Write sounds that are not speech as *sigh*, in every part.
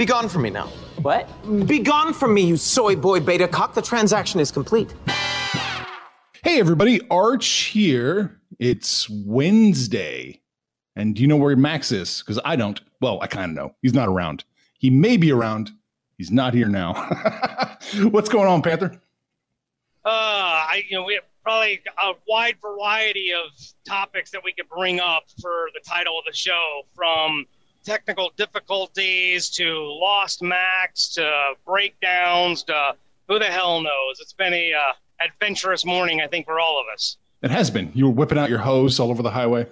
Be gone from me now. What? Be gone from me, you soy boy beta cock. The transaction is complete. Hey, everybody, Arch here. It's Wednesday. And do you know where Max is? Because I don't. Well, I kind of know. He's not around. He may be around. He's not here now. *laughs* What's going on, Panther? Uh, I you know we have probably a wide variety of topics that we could bring up for the title of the show, from technical difficulties to lost max to breakdowns to who the hell knows. It's been a uh, adventurous morning, I think, for all of us. It has been. You were whipping out your hose all over the highway.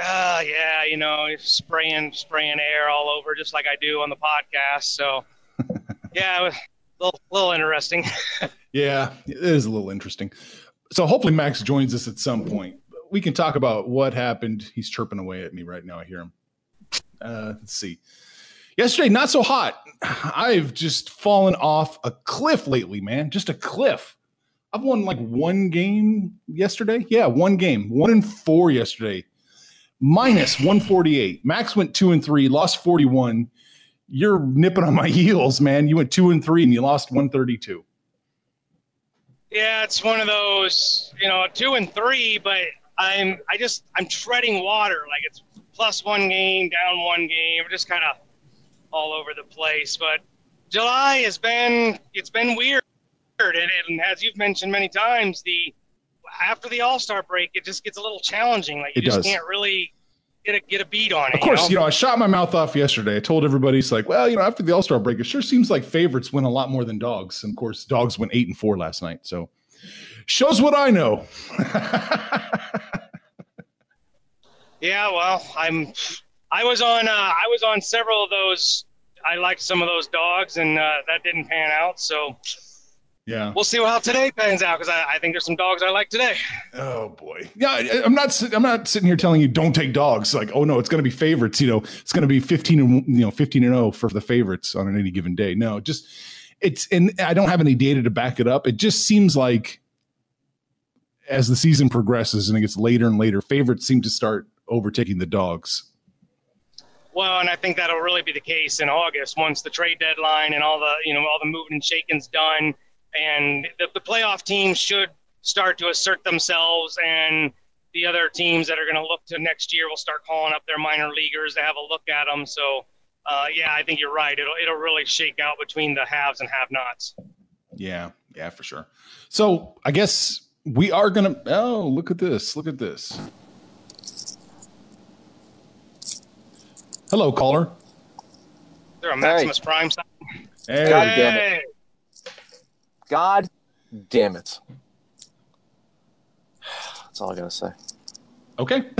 Uh, yeah, you know, spraying spraying air all over, just like I do on the podcast. So, *laughs* yeah, it was a little, little interesting. *laughs* Yeah, it is a little interesting. So hopefully Max joins us at some point. We can talk about what happened. He's chirping away at me right now. I hear him. Uh, let's see. Yesterday, not so hot. I've just fallen off a cliff lately, man. Just a cliff. I've won like one game yesterday. Yeah, one game. One and four yesterday. Minus 148. Max went two and three, lost 41. You're nipping on my *laughs* heels, man. You went two and three and you lost 132. Yeah, it's one of those, you know, two and three, but I'm I just I'm treading water. Like it's plus one game, down one game, We're just kind of all over the place. But July has been it's been weird, and, and as you've mentioned many times, the after the All Star break, it just gets a little challenging. Like you It just does. can't really get a get a beat on it. Of course, you know, I shot my mouth off yesterday. I told everybody, it's like, well, you know, after the All Star break, it sure seems like favorites win a lot more than dogs. And of course, dogs went eight and four last night. So shows what I know. *laughs* Yeah, well, I'm. I was on. Uh, I was on several of those. I liked some of those dogs, and uh, that didn't pan out. So yeah. we'll see how today pans out because I, I think there's some dogs I like today. Oh boy. Yeah, I- I'm not. I'm not sitting here telling you don't take dogs. Like, oh no, it's going to be favorites. You know, it's going to be 15 and you know 15 and 0 for the favorites on any given day. No, just it's and I don't have any data to back it up. It just seems like as the season progresses and it gets later and later, favorites seem to start overtaking the dogs. Well, and I think that'll really be the case in August once the trade deadline and all the you know all the moving and shaking's done, and the, the playoff teams should start to assert themselves, and the other teams that are going to look to next year will start calling up their minor leaguers to have a look at them. So, uh, yeah, I think you're right. It'll it'll really shake out between the haves and have-nots. Yeah, yeah, for sure. So I guess we are gonna. Oh, look at this! Look at this. Hello, caller. Is there a Maximus Prime sign? Hey. God damn it. God damn it. *sighs* That's all I gotta say. Okay. *laughs*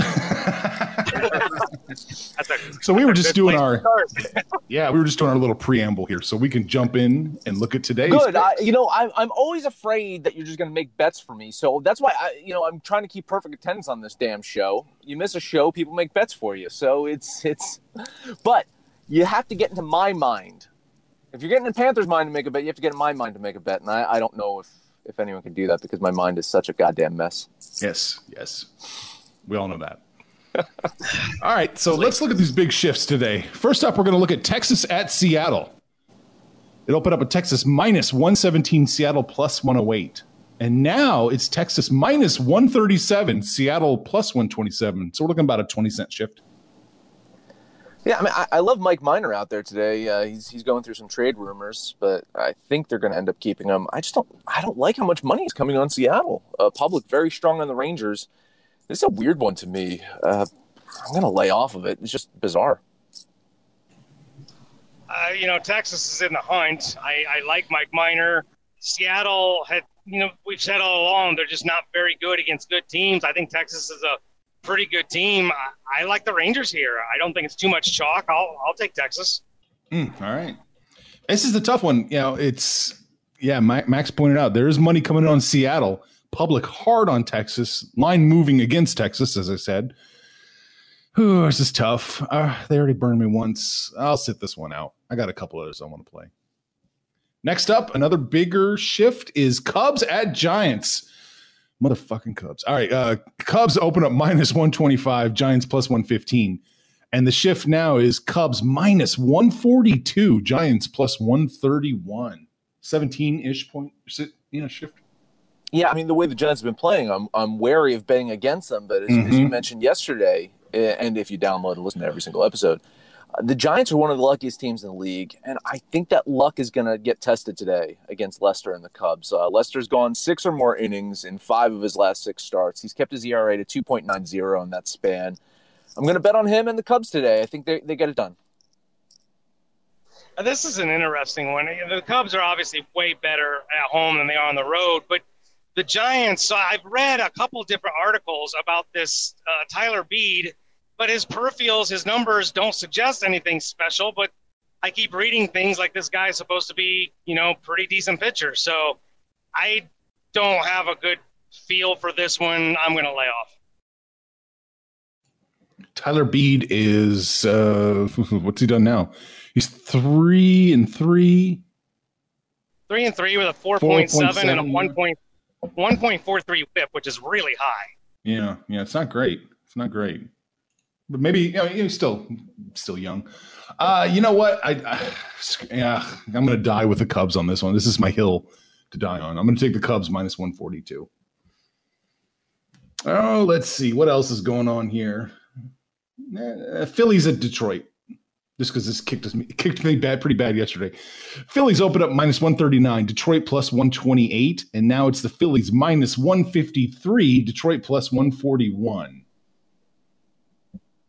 A, so we were just doing our *laughs* yeah, we were just doing our little preamble here, so we can jump in and look at today. Good. I, you know, I'm I'm always afraid that you're just gonna make bets for me. So that's why I, you know, I'm trying to keep perfect attendance on this damn show. You miss a show, people make bets for you. So it's it's, but you have to get into my mind. If you're getting in Panthers' mind to make a bet, you have to get in my mind to make a bet, and I, I don't know if if anyone can do that because my mind is such a goddamn mess. Yes, yes. We all know that. *laughs* all right, so let's look at these big shifts today. First up, we're going to look at Texas at Seattle. It opened up at Texas minus 117, Seattle plus 108. And now it's Texas minus 137, Seattle plus 127. So we're looking about a 20 cent shift. Yeah, I mean, I, I love Mike Minor out there today. Uh, he's he's going through some trade rumors, but I think they're going to end up keeping him. I just don't I don't like how much money is coming on Seattle. Uh, public very strong on the Rangers. This is a weird one to me. Uh, I'm going to lay off of it. It's just bizarre. Uh, you know, Texas is in the hunt. I, I like Mike Minor. Seattle had, you know, we've said all along they're just not very good against good teams. I think Texas is a pretty good team. I, I like the Rangers here. I don't think it's too much chalk. I'll I'll take Texas. Mm, all right. This is the tough one. You know, it's, yeah, Max pointed out there is money coming in on Seattle, public hard on Texas, line moving against Texas, as I said. Ooh, this is tough. Uh, they already burned me once. I'll sit this one out. I got a couple others I want to play. Next up, another bigger shift is Cubs at Giants. Motherfucking Cubs. All right. Uh, Cubs open up minus 125, Giants plus 115. And the shift now is Cubs minus 142, Giants plus 131. 17 ish point, know, shift. Yeah, I mean the way the Giants have been playing, I'm I'm wary of betting against them. But as, as you Mhm. mentioned yesterday, eh, and if you download and listen to every single episode, uh, the Giants are one of the luckiest teams in the league, and I think that luck is going to get tested today against Lester and the Cubs. Uh, Lester's gone six or more innings in five of his last six starts. He's kept his ERA to 2.90 in that span. I'm going to bet on him and the Cubs today. I think they they get it done. This is an interesting one. The Cubs are obviously way better at home than they are on the road, but the Giants. So I've read a couple different articles about this uh, Tyler Beede, but his peripherals, his numbers don't suggest anything special. But I keep reading things like this guy is supposed to be, you know, pretty decent pitcher. So I don't have a good feel for this one. I'm going to lay off. Tyler Beede is, uh, *laughs* what's he done now? He's three and three. Three and three with a 4.7 and a 4.7. 1. Point, 1.43 whip, which is really high. Yeah, yeah, it's not great. It's not great, but maybe you know, he's still still young. Uh, you know what? I, I yeah, I'm gonna die with the Cubs on this one. This is my hill to die on. I'm gonna take the Cubs minus 142. Oh, let's see what else is going on here. Uh, Phillies at Detroit. Just because this kicked us kicked me bad, pretty bad yesterday. Phillies open up minus 139, Detroit plus 128, and now it's the Phillies minus 153, Detroit plus 141.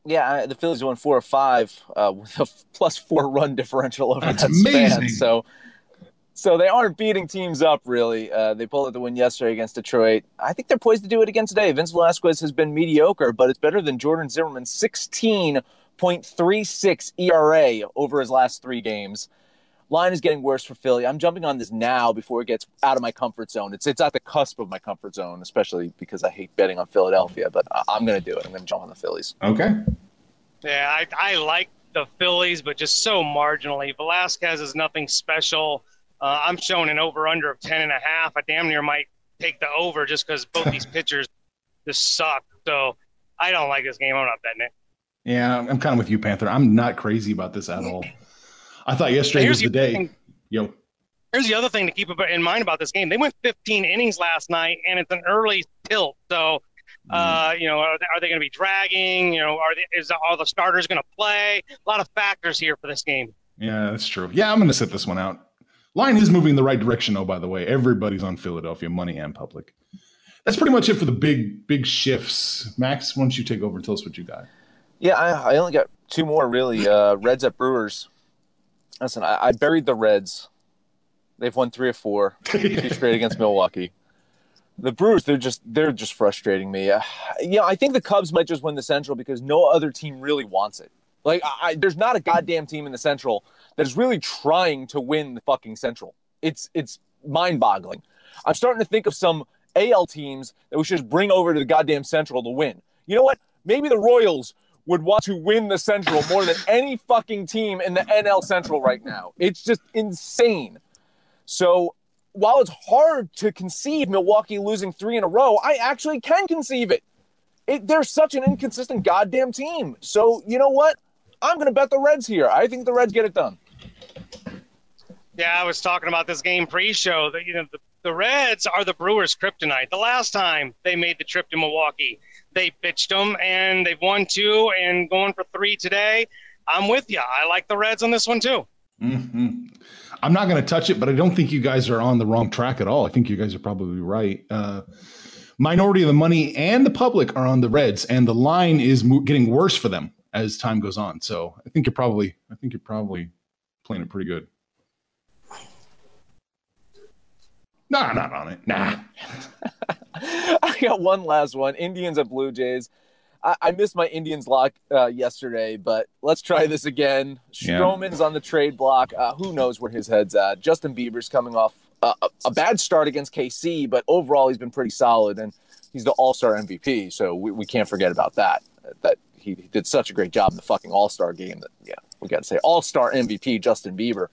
Yeah, the Phillies won four or five uh, with a *laughs* plus four run differential over That's that span. So, so they aren't beating teams up really. Uh, they pulled out the win yesterday against Detroit. I think they're poised to do it again today. Vince Velasquez has been mediocre, but it's better than Jordan Zimmermann's sixteen point three six ERA over his last three games. Line is getting worse for Philly. I'm jumping on this now before it gets out of my comfort zone. It's it's at the cusp of my comfort zone, especially because I hate betting on Philadelphia. But I- I'm going to do it. I'm going to jump on the Phillies. Okay. Yeah, I, I like the Phillies, but just so marginally. Velasquez is nothing special. Uh, I'm showing an over under of 10 and a half. I damn near might take the over just because both these *laughs* pitchers just suck. So I don't like this game. I'm not betting it. Yeah, I'm kind of with you, Panther. I'm not crazy about this at all. I thought yesterday was the day. thing. Yo, Here's the other thing to keep in mind about this game. They went 15 innings last night, and it's an early tilt. So, uh, you know, are they, are they going to be dragging? You know, are they, is are the starters going to play? A lot of factors here for this game. yeah, that's true. Yeah, I'm going to sit this one out. Line is moving in the right direction, though. By the way, everybody's on Philadelphia, money and public. That's pretty much it for the big, big shifts. Max, why don't you take over and tell us what you got? Yeah, I, I only got two more really. Uh, Reds at Brewers. Listen, I, I buried the Reds. They've won three or four, *laughs* two straight against Milwaukee. the Brewers, they're just they're just frustrating me. Uh, yeah, I think the Cubs might just win the Central because no other team really wants it. Like, I, there's not a goddamn team in the Central that is really trying to win the fucking Central. It's it's mind-boggling. I'm starting to think of some AL teams that we should just bring over to the goddamn Central to win. You know what? Maybe the Royals would want to win the Central more than any fucking team in the NL Central right now. It's just insane. So while it's hard to conceive Milwaukee losing three in a row, I actually can conceive it. it they're such an inconsistent goddamn team. So you know what? I'm going to bet the Reds here. I think the Reds get it done. Yeah, I was talking about this game pre-show. That you know the, the Reds are the Brewers' kryptonite. The last time they made the trip to Milwaukee, they bitched them, and they've won two and going for three today. I'm with you. I like the Reds on this one too. Mm-hmm. I'm not going to touch it, but I don't think you guys are on the wrong track at all. I think you guys are probably right. Uh, minority of the money and the public are on the Reds, and the line is mo- getting worse for them as time goes on. So I think you're probably, I think you're probably playing it pretty good. Nah, not on it. Nah. *laughs* I got one last one. Indians at Blue Jays. I, I missed my Indians lock uh, yesterday, but let's try this again. Yeah. Stroman's on the trade block. Uh, who knows where his head's at? Justin Bieber's coming off uh, a, a bad start against KC, but overall he's been pretty solid, and he's the All Star MVP. So we, we can't forget about that. That he, he did such a great job in the fucking All Star game. That yeah, we got to say All Star MVP Justin Bieber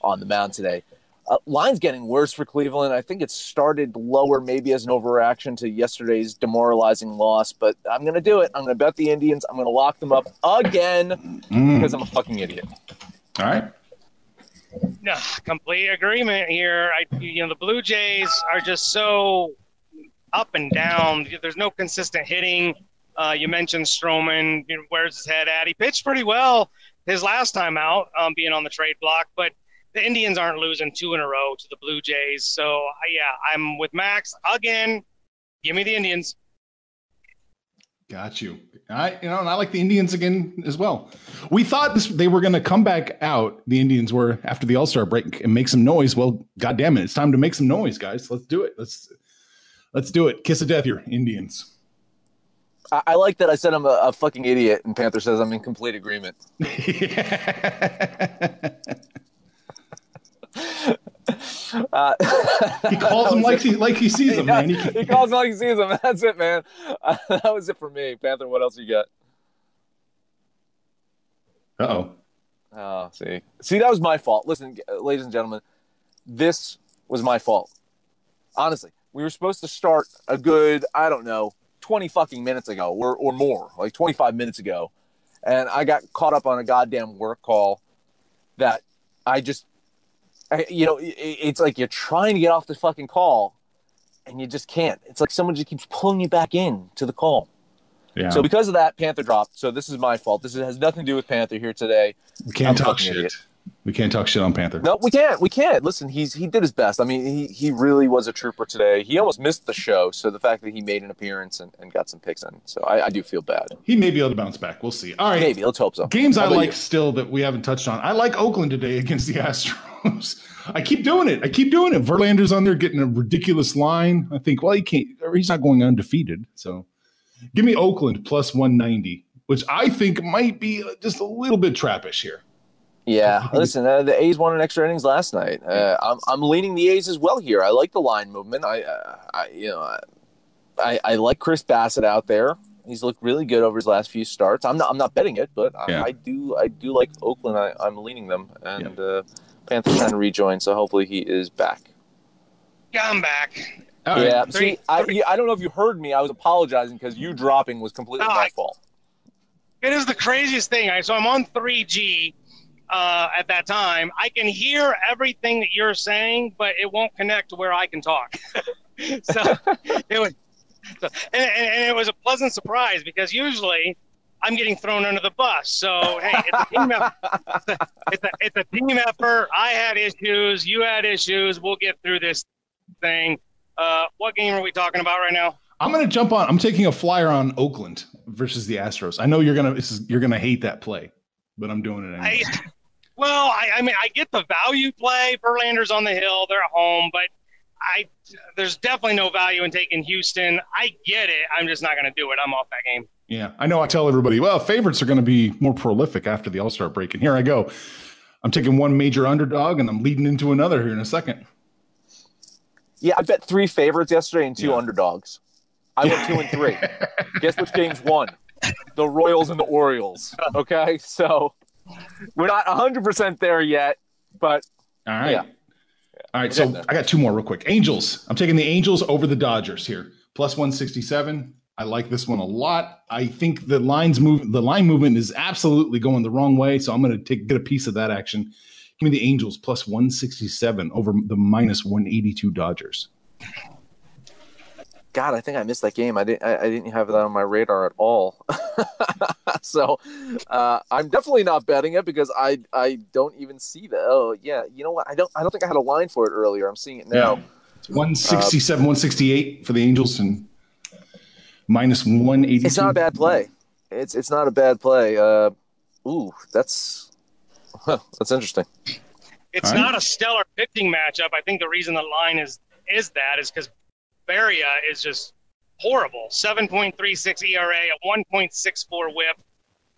on the mound today. Uh, line's getting worse for Cleveland. I think it started lower, maybe as an overreaction to yesterday's demoralizing loss, but I'm going to do it. I'm going to bet the Indians. I'm going to lock them up again because I'm a fucking idiot. All right. No, complete agreement here. I, you know, the Blue Jays are just so up and down. There's no consistent hitting. Uh, you mentioned Stroman. You know, where's his head at? He pitched pretty well his last time out, um, being on the trade block, but the Indians aren't losing two in a row to the Blue Jays. So uh, yeah, I'm with Max again. Give me the Indians. Got you. I you know, and I like the Indians again as well. We thought this they were going to come back out. The Indians were after the All Star break and make some noise. Well, God damn it, it's time to make some noise, guys. Let's do it. Let's let's do it. Kiss of death, here, Indians. I, I like that I said I'm a, a fucking idiot, and Panther says I'm in complete agreement. *laughs* Uh, he *laughs* calls him like he like he sees him, man. He, he calls him like he sees him. *laughs* That's it, man. Uh, that was it for me. Panther, what else you got? Uh oh. Oh, see, see, that was my fault. Listen, ladies and gentlemen, this was my fault. Honestly, we were supposed to start a good, I don't know, twenty fucking minutes ago, or or more, like twenty five minutes ago, and I got caught up on a goddamn work call that I just you know, it's like you're trying to get off the fucking call, and you just can't. It's like someone just keeps pulling you back in to the call. Yeah. So because of that, Panther dropped. So this is my fault. This has nothing to do with Panther here today. We can't I'm talk shit. idiot. We can't talk shit on Panther. No, we can't. We can't. Listen, he's he did his best. I mean, he he really was a trooper today. He almost missed the show. So the fact that he made an appearance and, and got some picks in, so I, I do feel bad. He may be able to bounce back. We'll see. All right. Maybe let's hope so. Games How I like you? still that we haven't touched on. I like Oakland today *laughs* against the Astros. *laughs* I keep doing it. I keep doing it. Verlander's on there getting a ridiculous line. I think, well, he can't, or he's not going undefeated. So give me Oakland plus 190, which I think might be just a little bit trappish here. Yeah, listen, uh, the A's won an extra innings last night. Uh, I'm I'm leaning the A's as well here. I like the line movement. I, uh, I you know, I I like Chris Bassitt out there. He's looked really good over his last few starts. I'm not I'm not betting it, but I, Yeah. I do I do like Oakland. I, I'm leaning them, and uh, Panthers trying to rejoin, so hopefully he is back. Yeah, I'm back. All right. yeah, Three- see, I, three- I don't know if you heard me. I was apologizing because you dropping was completely No, my I- fault. It is the craziest thing. I so I'm on 3G uh, at that time. I can hear everything that you're saying, but it won't connect to where I can talk. *laughs* so *laughs* it was, so, and, and, and it was a pleasant surprise because usually I'm getting thrown under the bus. So hey, it's a team effort. *laughs* It's a, it's a team effort. I had issues. You had issues. We'll get through this thing. Uh, what game are we talking about right now? I'm going to jump on. I'm taking a flyer on Oakland versus the Astros. I know you're going to, is, you're going to hate that play, but I'm doing it anyway. I, well, I, I mean, I get the value play. Verlander's on the hill; they're at home, but I there's definitely no value in taking Houston. I get it. I'm just not going to do it. I'm off that game. Yeah, I know. I tell everybody, well, favorites are going to be more prolific after the All Star break, and here I go. I'm taking one major underdog, and I'm leading into another here in a second. Yeah, I bet three favorites yesterday and two yeah. underdogs. I went two and three. *laughs* Guess which game's won? The Royals and the Orioles. Okay, so we're not 100 percent there yet, but all right. Yeah. All right, so I got two more real quick. Angels. I'm taking the Angels over the Dodgers here. Plus 167. I like this one a lot. I think the lines move the line movement is absolutely going the wrong way, so I'm going to take get a piece of that action. Give me the Angels plus 167 over the minus 182 Dodgers. God, I think I missed that game. I didn't. I, I didn't have that on my radar at all. *laughs* so uh, I'm definitely not betting it because I I don't even see that. Oh yeah, you know what? I don't I don't think I had a line for it earlier. I'm seeing it now. Yeah. 167, uh, 168 for the Angels and minus 180. It's not a bad play. It's it's not a bad play. Uh, ooh, that's huh, that's interesting. It's right. not a stellar pitching matchup. I think the reason the line is is that is because Barria is just horrible. 7.36 ERA, a 1.64 whip,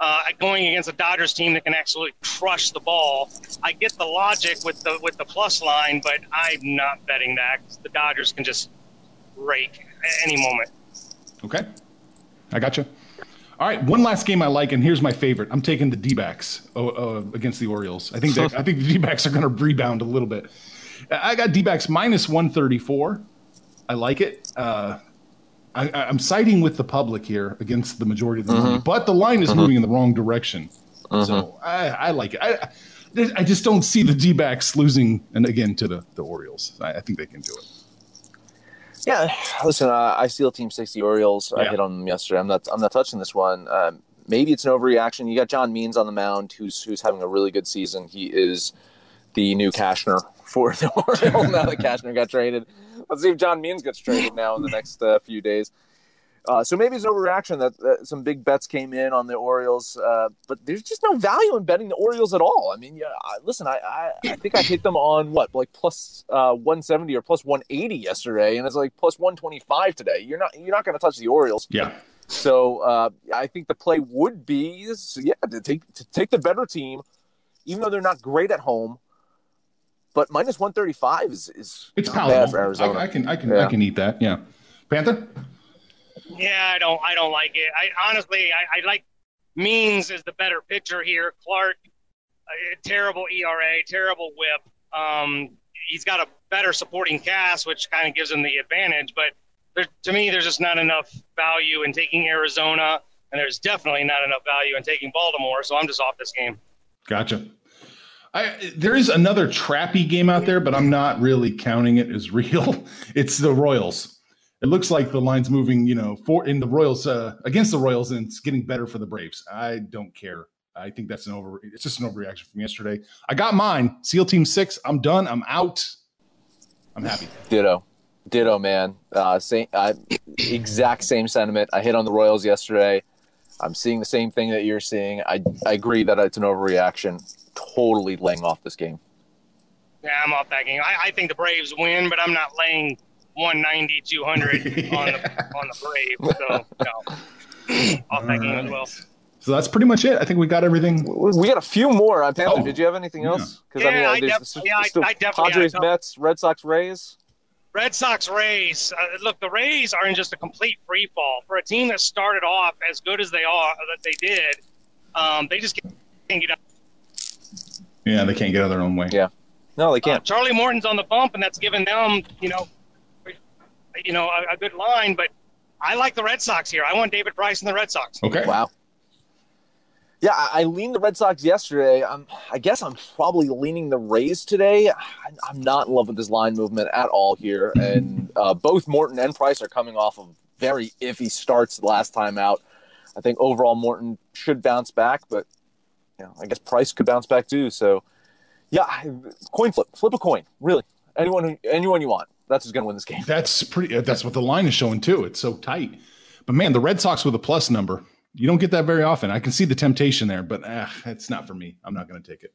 uh, going against a Dodgers team that can actually crush the ball. I get the logic with the with the plus line, but I'm not betting that. The Dodgers can just rake at any moment. Okay, I got you. All right, one last game I like, and here's my favorite. I'm taking the D-backs uh, uh, against the Orioles. I think I think the *laughs* D-backs are going to rebound a little bit. I got D-backs minus 134. I like it. Uh, I, am siding with the public here against the majority of the mm-hmm. money, but the line is mm-hmm. moving in the wrong direction. Mm-hmm. So I, I, like it. I, I just don't see the D backs losing, and again to the, the Orioles. I, I think they can do it. Yeah, listen, uh, I steal Team Sixty Orioles. Yeah. I hit on them yesterday. I'm not. I'm not touching this one. Um, maybe it's an overreaction. You got John Means on the mound, who's who's having a really good season. He is the new Cashner for the *laughs* Orioles now that Cashner got traded. Let's see if John Means gets traded now in the next uh, few days. Uh, so maybe it's an overreaction that, that, some big bets came in on the Orioles, uh, but there's just no value in betting the Orioles at all. I mean, yeah, I, listen, I, I, I, think I hit them on what like plus, uh, 170 or plus 180 yesterday, and it's like plus 125 today. You're not you're not going to touch the Orioles. Yeah. So uh, I think the play would be yeah to take to take the better team, even though they're not great at home but minus 135 is, is it's palatable for Arizona. I, I, can I can yeah. I can eat that. Yeah. Panther? Yeah, I don't I don't like it. I honestly I, I like Means is the better pitcher here. Clarke, terrible ERA, terrible whip. Um, he's got a better supporting cast, which kind of gives him the advantage. But there, to me, there's just not enough value in taking Arizona, and there's definitely not enough value in taking Baltimore. So I'm just off this game. Gotcha. I, there is another trappy game out there, but I'm not really counting it as real. *laughs* It's the Royals. It looks like the line's moving, you know, for in the Royals uh, against the Royals, and it's getting better for the Braves. I don't care. I think that's an over. It's just an overreaction from yesterday. I got mine. SEAL Team Six. I'm done. I'm out. I'm happy. Ditto, ditto, man. Uh, same, uh, exact same sentiment. I hit on the Royals yesterday. I'm seeing the same thing that you're seeing. I I agree that it's an overreaction totally laying off this game. Yeah, I'm off that game. I, I think the Braves win, but I'm not laying 190, 200 yeah. *laughs* on the on the Braves. So no, off that game as well. So that's pretty much it. I think we got everything. We got a few more. Uh, Panther, oh. did you have anything else? Because yeah. yeah, I, mean, uh, def- yeah, I, I definitely Padres, Mets, Red Sox, Rays. Red Sox, Rays. Uh, look, the Rays are in just a complete free fall for a team that started off as good as they are that they did. Um, they just can't get up yeah, they can't get out of their own way. Yeah. No, they can't. Uh, Charlie Morton's on the bump, and that's given them, you know, you know, a, a, good line. But I like the Red Sox here. I want David Price and the Red Sox. Okay. Wow. Yeah, I, I leaned the Red Sox yesterday. I'm, I guess I'm probably leaning the Rays today. I, I'm not in love with this line movement at all here, and uh, both Morton and Price are coming off of very iffy starts last time out. I think overall Morton should bounce back, but you know, I guess Price could bounce back too. So, yeah, coin flip, flip a coin. Really, anyone, anyone you want. That's who's going to win this game. That's pretty. That's what the line is showing too. It's so tight. But man, the Red Sox with a plus number, you don't get that very often. I can see the temptation there, but uh, it's not for me. I'm not going to take it.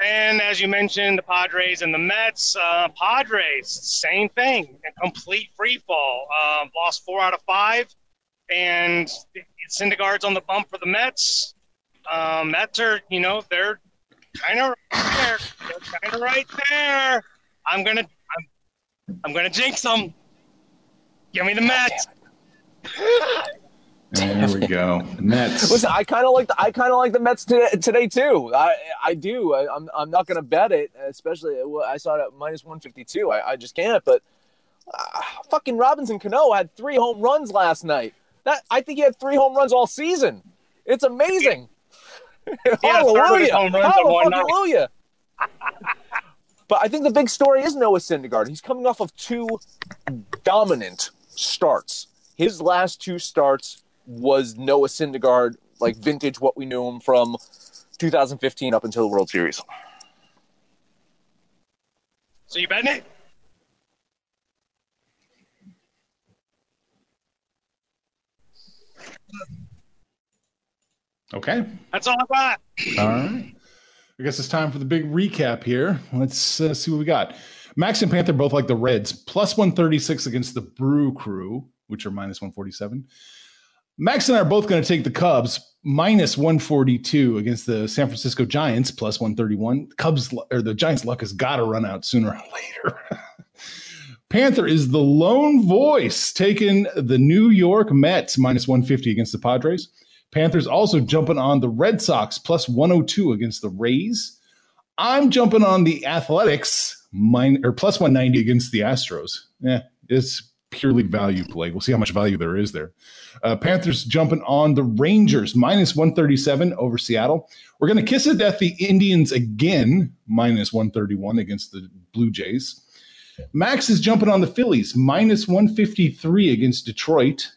And as you mentioned, the Padres and the Mets. Uh, Padres, same thing, a complete free fall. Uh, lost four out of five, and Syndergaard's on the bump for the Mets. Um, Mets are, you know, they're kind of right there. They're kind of right there. I'm gonna, I'm, I'm gonna jinx them. Give me the Mets. *laughs* There we go. Mets. Listen, I kind of like the I kind of like the Mets today, today too. I I do. I, am I'm, I'm not going to bet it, especially I saw it at minus 152. I, I just can't. But uh, fucking Robinson Cano had three home runs last night. That I think he had three home runs all season. It's amazing. Yeah. *laughs* hallelujah! Hallelujah! But I think the big story is Noah Syndergaard. He's coming off of two dominant starts. His last two starts was Noah Syndergaard, like vintage what we knew him from 2015 up until the World Series. So you betting it? Okay. That's all I got. All right. I guess it's time for the big recap here. Let's uh, see what we got. Max and Panther both like the Reds, plus 136 against the Brew Crew, which are minus 147. Max and I are both going to take the Cubs minus 142 against the San Francisco Giants plus 131. Cubs or the Giants' luck has got to run out sooner or *laughs* later. Panther is the lone voice taking the New York Mets minus 150 against the Padres. Panthers also jumping on the Red Sox plus 102 against the Rays. I'm jumping on the Athletics mine, or plus 190 against the Astros. Yeah, it's purely value play. We'll see how much value there is there. Uh, Panthers jumping on the Rangers, minus 137 over Seattle. We're going to kiss it at the Indians again, minus 131 against the Blue Jays. Max is jumping on the Phillies, minus 153 against Detroit.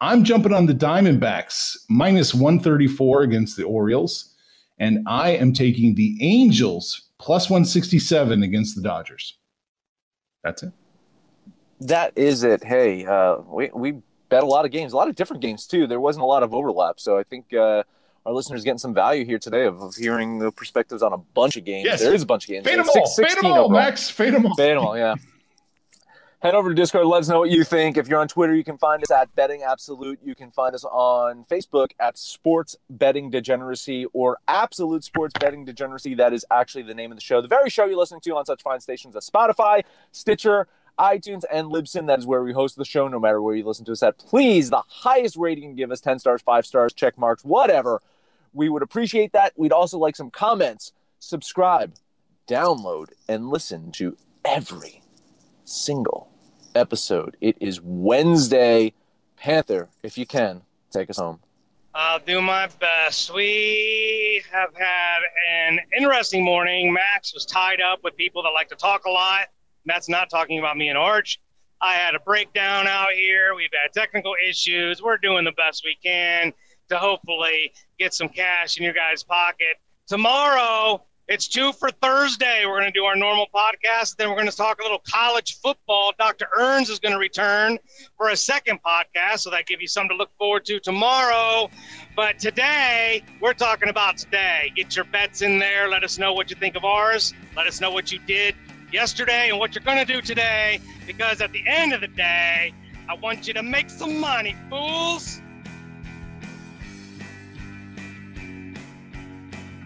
I'm jumping on the Diamondbacks, minus 134 against the Orioles. And I am taking the Angels, plus 167 against the Dodgers. That's it. That is it. Hey, uh, we, we bet a lot of games, a lot of different games too. There wasn't a lot of overlap, so I think uh, our listeners getting some value here today of, of, hearing the perspectives on a bunch of games. Yes. There is a bunch of games. Fade them all. Fade them all, Max. Fade them all. Fade them all. Yeah. Head over to Discord. Let us know what you think. If you're on Twitter, you can find us at Betting Absolute. You can find us on Facebook at Sports Betting Degeneracy or Absolute Sports Betting Degeneracy. That is actually the name of the show. The very show you're listening to on such fine stations as Spotify, Stitcher, iTunes, and Libsyn. That is where we host the show, no matter where you listen to us at. Please, the highest rating, give us 10 stars, 5 stars, check marks, whatever. We would appreciate that. We'd also like some comments. Subscribe, download, and listen to every single episode. It is Wednesday. Panther, if you can, take us home. I'll do my best. We have had an interesting morning. Max was tied up with people that like to talk a lot. That's not talking about me and Arch. I had a breakdown out here. We've had technical issues. We're doing the best we can to hopefully get some cash in your guys' pocket. Tomorrow, it's two for Thursday. We're going to do our normal podcast. Then we're going to talk a little college football. Dr. Earns is going to return for a second podcast. So that gives you something to look forward to tomorrow. But today, we're talking about today. Get your bets in there. Let us know what you think of ours. Let us know what you did yesterday and what you're going to do today because at the end of the day, I want you to make some money, fools.